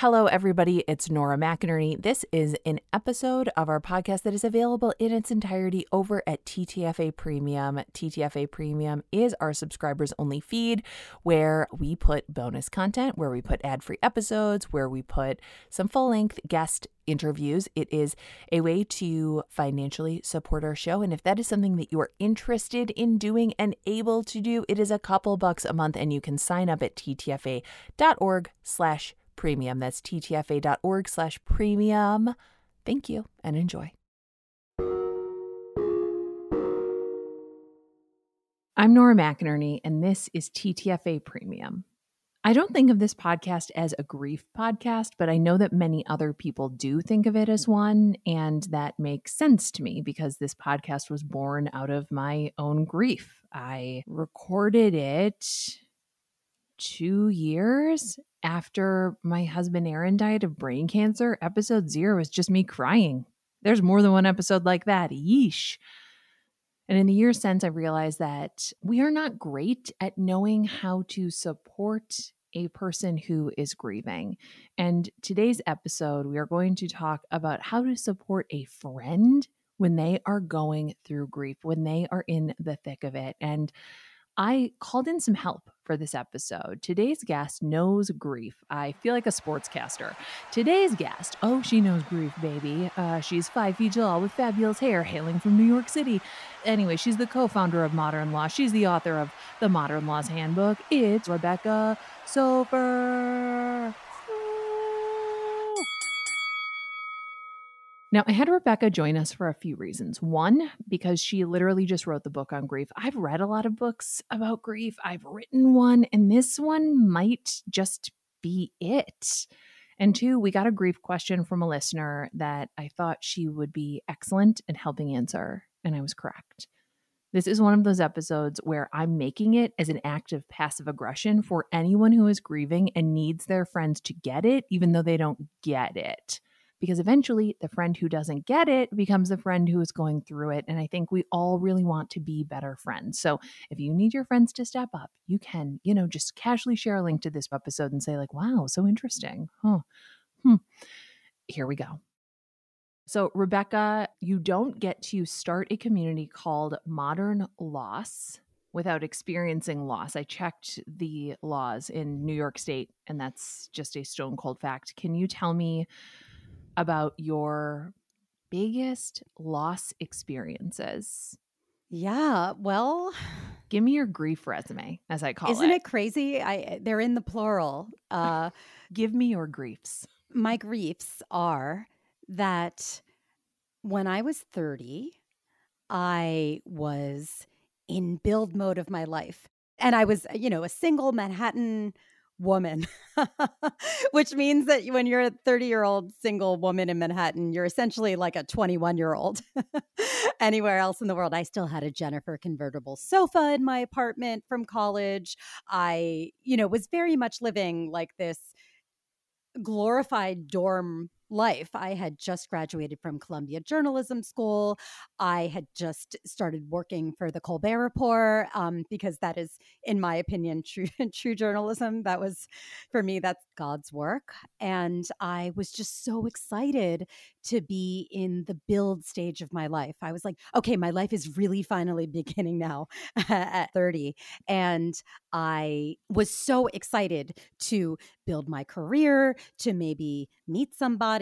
Hello, everybody. It's Nora McInerney. This is an episode of our podcast that is available in its entirety over at TTFA Premium. TTFA Premium is our subscribers only feed where we put bonus content, where we put ad free episodes, where we put some full length guest interviews. It is a way to financially support our show. And if that is something that you are interested in doing and able to do, it is a couple bucks a month and you can sign up at ttfa.org slash premium. That's ttfa.org slash premium. Thank you and enjoy. I'm Nora McInerney, and this is TTFA Premium. I don't think of this podcast as a grief podcast, but I know that many other people do think of it as one. And that makes sense to me because this podcast was born out of my own grief. I recorded it two years after my husband Aaron died of brain cancer. Episode zero is just me crying. There's more than one episode like that. Yeesh. And in the years since, I've realized that we are not great at knowing how to support a person who is grieving. And today's episode, we are going to talk about how to support a friend when they are going through grief, when they are in the thick of it. And I called in some help for this episode. Today's guest knows grief. I feel like a sportscaster. Today's guest, oh, she knows grief, baby. Uh, she's five feet tall with fabulous hair, hailing from New York City. Anyway, she's the co founder of Modern Loss. She's the author of The Modern Loss Handbook. It's Rebecca Soffer. Now, I had Rebecca join us for a few reasons. One, because she literally just wrote the book on grief. I've read a lot of books about grief, I've written one, and this one might just be it. And two, we got a grief question from a listener that I thought she would be excellent in helping answer, and I was correct. This is one of those episodes where I'm making it as an act of passive aggression for anyone who is grieving and needs their friends to get it, even though they don't get it because eventually the friend who doesn't get it becomes the friend who is going through it. And I think we all really want to be better friends. So if you need your friends to step up, you can, you know, just casually share a link to this episode and say, like, wow, so interesting. Huh. Hmm. Here we go. So, Rebecca, you don't get to start a community called Modern Loss without experiencing loss. I checked the laws in New York State, and that's just a stone cold fact. Can you tell me about your biggest loss experiences. Yeah, well, give me your grief resume, as I call isn't it. Isn't it crazy? I they're in the plural. Uh, give me your griefs. My griefs are that when I was 30, I was in build mode of my life. And I was, you know, a single Manhattan woman, which means that when you're a 30 year old single woman in Manhattan, you're essentially like a 21 year old. Anywhere else in the world, I still had a Jennifer convertible sofa in my apartment from college. I, you know, was very much living like this glorified dorm life. I had just graduated from Columbia Journalism School. I had just started working for the Colbert Report um, because that is, in my opinion, true true journalism. That was, for me, that's God's work, and I was just so excited to be in the build stage of my life. I was like, okay, my life is really finally beginning now at 30, and I was so excited to build my career, to maybe meet somebody.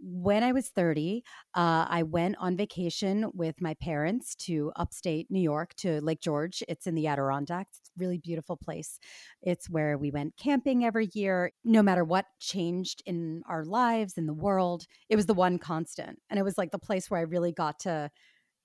When I was 30, uh, I went on vacation with my parents to upstate New York to Lake George. It's in the Adirondacks. It's a really beautiful place. It's where we went camping every year. No matter what changed in our lives, in the world, it was the one constant. And it was like the place where I really got to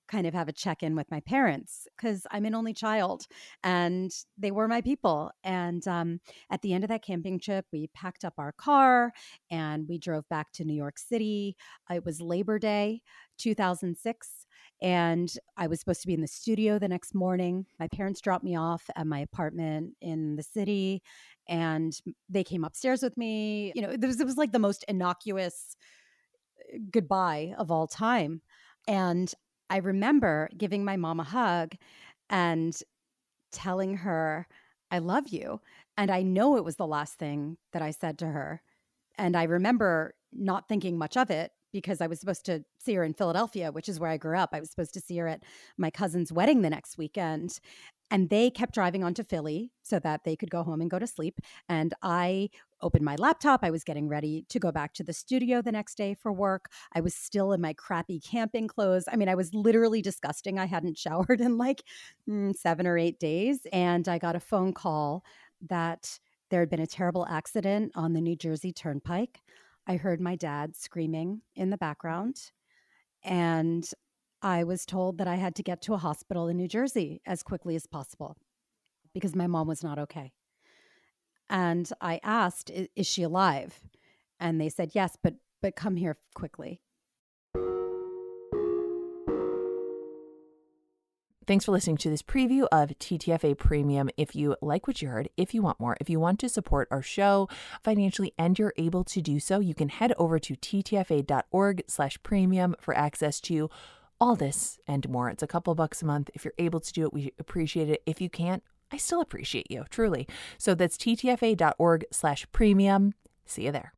kind of have a check in with my parents because I'm an only child and they were my people. And um, at the end of that camping trip, we packed up our car and we drove back to New York City. It was Labor Day 2006. And I was supposed to be in the studio the next morning. My parents dropped me off at my apartment in the city and they came upstairs with me. You know, it was, it was like the most innocuous uh, goodbye of all time. And I remember giving my mom a hug and telling her, I love you. And I know it was the last thing that I said to her And I remember not thinking much of it because I was supposed to see her in Philadelphia, which is where I grew up. I was supposed to see her at my cousin's wedding the next weekend. And they kept driving on to Philly so that they could go home and go to sleep. And I opened my laptop. I was getting ready to go back to the studio the next day for work. I was still in my crappy camping clothes. I mean, I was literally disgusting. I hadn't showered in like mm, seven or eight days. And I got a phone call that there had been a terrible accident on the New Jersey Turnpike. I heard my dad screaming in the background. And I was told that I had to get to a hospital in New Jersey as quickly as possible because my mom was not okay. And I asked, "Is she alive?" And they said, "Yes, but but come here quickly." Thanks for listening to this preview of TTFA Premium. If you like what you heard, if you want more, if you want to support our show financially and you're able to do so, you can head over to ttfa.org slash premium for access to all this and more. It's a couple bucks a month. If you're able to do it, we appreciate it. If you can't, I still appreciate you, truly. So that's ttfa.org slash premium. See you there.